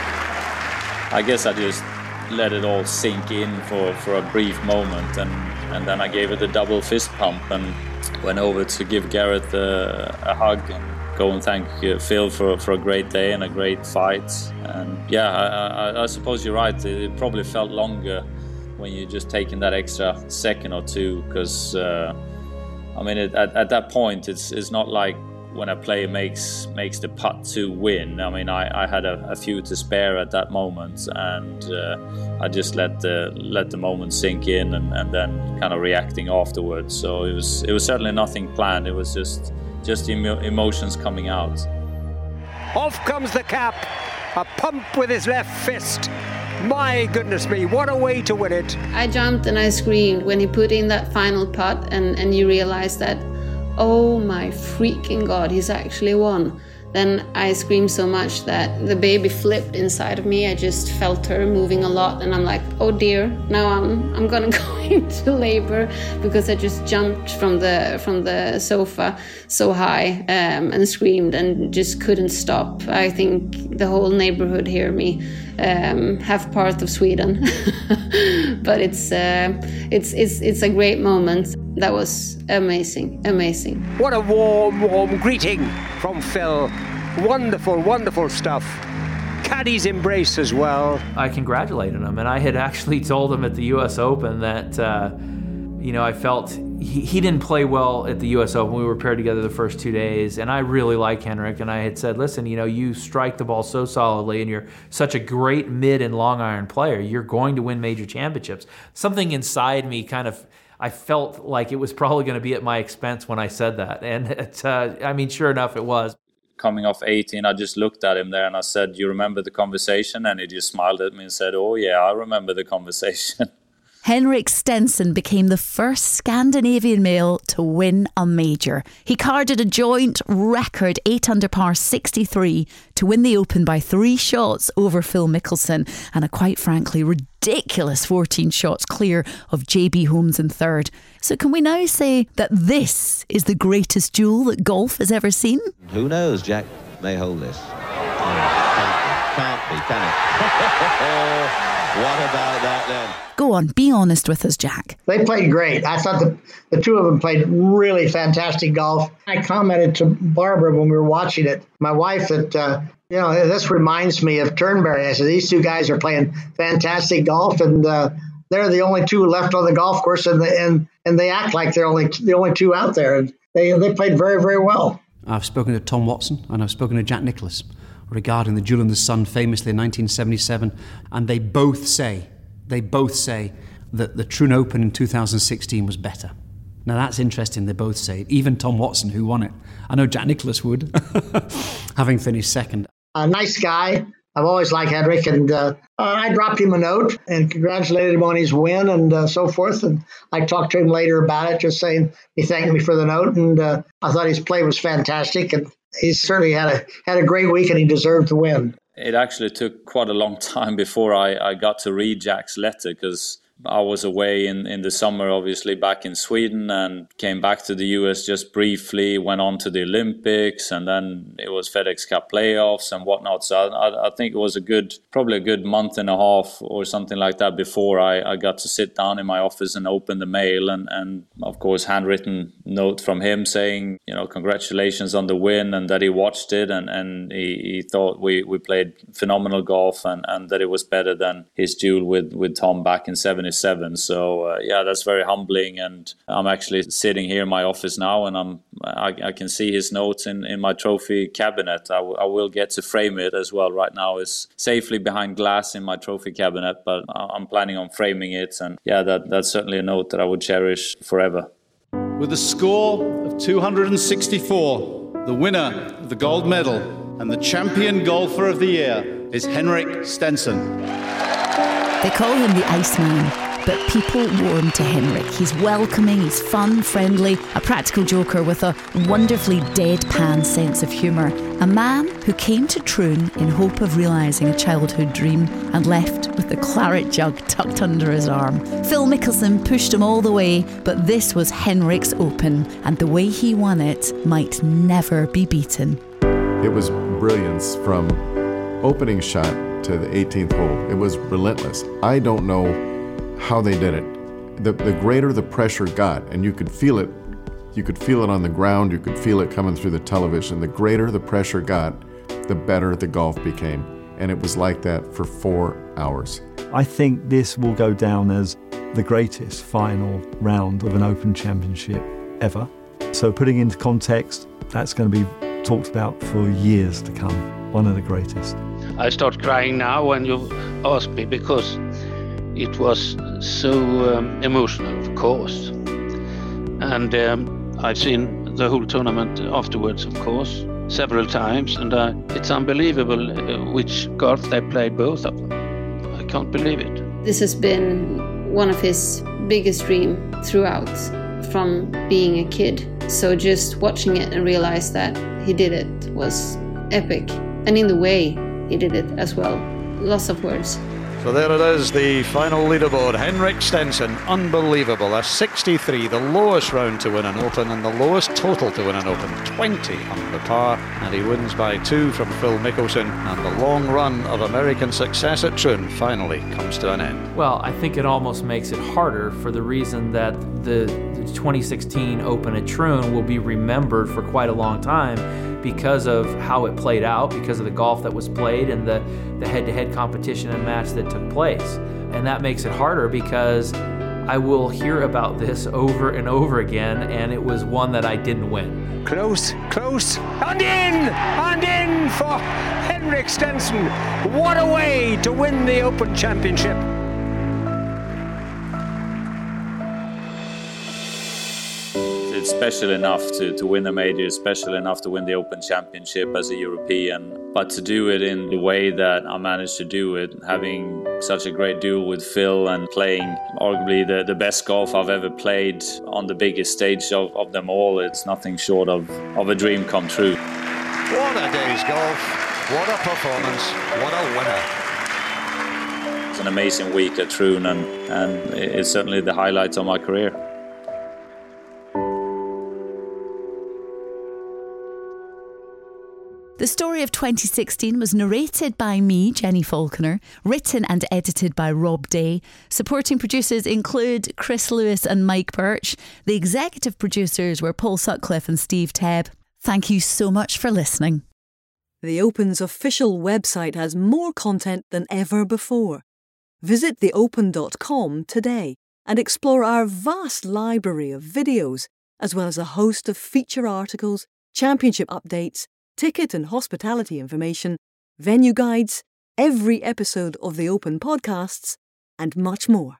I guess I just let it all sink in for, for a brief moment and, and then I gave it a double fist pump and went over to give Gareth a, a hug and go and thank uh, Phil for, for a great day and a great fight. And yeah, I, I, I suppose you're right. It, it probably felt longer when you're just taking that extra second or two because uh, I mean, it, at, at that point, it's it's not like when a player makes makes the putt to win. I mean, I, I had a, a few to spare at that moment, and uh, I just let the let the moment sink in, and, and then kind of reacting afterwards. So it was it was certainly nothing planned. It was just just emo- emotions coming out. Off comes the cap. A pump with his left fist. My goodness me, what a way to win it. I jumped and I screamed when he put in that final putt, and, and you realize that, oh my freaking god, he's actually won. then I screamed so much that the baby flipped inside of me. I just felt her moving a lot, and I'm like, oh dear, now I'm I'm gonna go into labor because I just jumped from the from the sofa so high um, and screamed and just couldn't stop. I think the whole neighborhood hear me, um, half part of Sweden, but it's uh, it's it's it's a great moment. That was amazing, amazing. What a warm, warm greeting from Phil. Wonderful, wonderful stuff. Caddy's embrace as well. I congratulated him, and I had actually told him at the U.S. Open that, uh, you know, I felt he, he didn't play well at the U.S. Open. We were paired together the first two days, and I really like Henrik. And I had said, listen, you know, you strike the ball so solidly, and you're such a great mid and long iron player. You're going to win major championships. Something inside me kind of I felt like it was probably going to be at my expense when I said that. And it, uh, I mean, sure enough, it was. Coming off 18, I just looked at him there and I said, You remember the conversation? And he just smiled at me and said, Oh, yeah, I remember the conversation. Henrik Stenson became the first Scandinavian male to win a major. He carded a joint record 8 under par 63 to win the Open by three shots over Phil Mickelson and a quite frankly ridiculous 14 shots clear of JB Holmes in third. So, can we now say that this is the greatest duel that golf has ever seen? Who knows? Jack may hold this. Oh, can't, can't be, can it? what about that then? Go on, be honest with us, Jack. They played great. I thought the, the two of them played really fantastic golf. I commented to Barbara when we were watching it, my wife, that, uh, you know, this reminds me of Turnberry. I said, these two guys are playing fantastic golf, and uh, they're the only two left on the golf course, and, the, and, and they act like they're only the only two out there. And they, they played very, very well. I've spoken to Tom Watson and I've spoken to Jack Nicklaus regarding the Duel and the Sun famously in 1977, and they both say they both say that the Troon Open in 2016 was better. Now that's interesting. They both say it. Even Tom Watson, who won it, I know Jack Nicklaus would, having finished second. A nice guy. I've always liked Henrik, and uh, I dropped him a note and congratulated him on his win and uh, so forth. And I talked to him later about it, just saying he thanked me for the note, and uh, I thought his play was fantastic, and he certainly had a had a great week, and he deserved to win. It actually took quite a long time before I, I got to read Jack's letter because I was away in, in the summer, obviously, back in Sweden and came back to the US just briefly, went on to the Olympics, and then it was FedEx Cup playoffs and whatnot. So I, I think it was a good, probably a good month and a half or something like that before I, I got to sit down in my office and open the mail. And, and of course, handwritten note from him saying, you know, congratulations on the win and that he watched it and, and he, he thought we, we played phenomenal golf and, and that it was better than his duel with, with Tom back in 70 27. So uh, yeah, that's very humbling. And I'm actually sitting here in my office now, and I'm I, I can see his notes in, in my trophy cabinet. I, w- I will get to frame it as well. Right now, it's safely behind glass in my trophy cabinet, but I'm planning on framing it. And yeah, that that's certainly a note that I would cherish forever. With a score of 264, the winner of the gold medal and the champion golfer of the year is Henrik Stenson. They call him the Iceman, but people warm to Henrik. He's welcoming, he's fun, friendly, a practical joker with a wonderfully deadpan sense of humour. A man who came to Troon in hope of realising a childhood dream and left with the claret jug tucked under his arm. Phil Mickelson pushed him all the way, but this was Henrik's Open, and the way he won it might never be beaten. It was brilliance from opening shot to the 18th hole. It was relentless. I don't know how they did it. The, the greater the pressure got, and you could feel it, you could feel it on the ground, you could feel it coming through the television. The greater the pressure got, the better the golf became. And it was like that for four hours. I think this will go down as the greatest final round of an Open Championship ever. So, putting into context, that's going to be talked about for years to come. One of the greatest. I start crying now when you ask me because it was so um, emotional, of course. And um, I've seen the whole tournament afterwards, of course, several times, and uh, it's unbelievable uh, which golf they played, both of them. I can't believe it. This has been one of his biggest dreams throughout from being a kid. So just watching it and realize that he did it was epic. And in the way he did it as well. Lots of words. So there it is, the final leaderboard. Henrik Stenson, unbelievable. A 63, the lowest round to win an Open and the lowest total to win an Open. 20 under par, and he wins by two from Phil Mickelson. And the long run of American success at Troon finally comes to an end. Well, I think it almost makes it harder for the reason that the 2016 Open at Troon will be remembered for quite a long time because of how it played out, because of the golf that was played and the, the head-to-head competition and match that took place. And that makes it harder because I will hear about this over and over again, and it was one that I didn't win. Close, close, and in! And in for Henrik Stenson. What a way to win the Open Championship! Special enough to, to win a major, special enough to win the Open Championship as a European. But to do it in the way that I managed to do it, having such a great duel with Phil and playing arguably the, the best golf I've ever played on the biggest stage of, of them all, it's nothing short of, of a dream come true. What a day's golf. What a performance. What a winner. It's an amazing week at Troon and, and it's certainly the highlights of my career. The story of 2016 was narrated by me, Jenni Falconer, written and edited by Rob Day. Supporting producers include Chris Lewis and Mike Birch. The executive producers were Paul Sutcliffe and Steve Tebb. Thank you so much for listening. The Open's official website has more content than ever before. Visit theopen.com today and explore our vast library of videos, as well as a host of feature articles, championship updates, ticket and hospitality information, venue guides, every episode of the Open podcasts, and much more.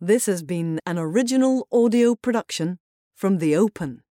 This has been an original audio production from The Open.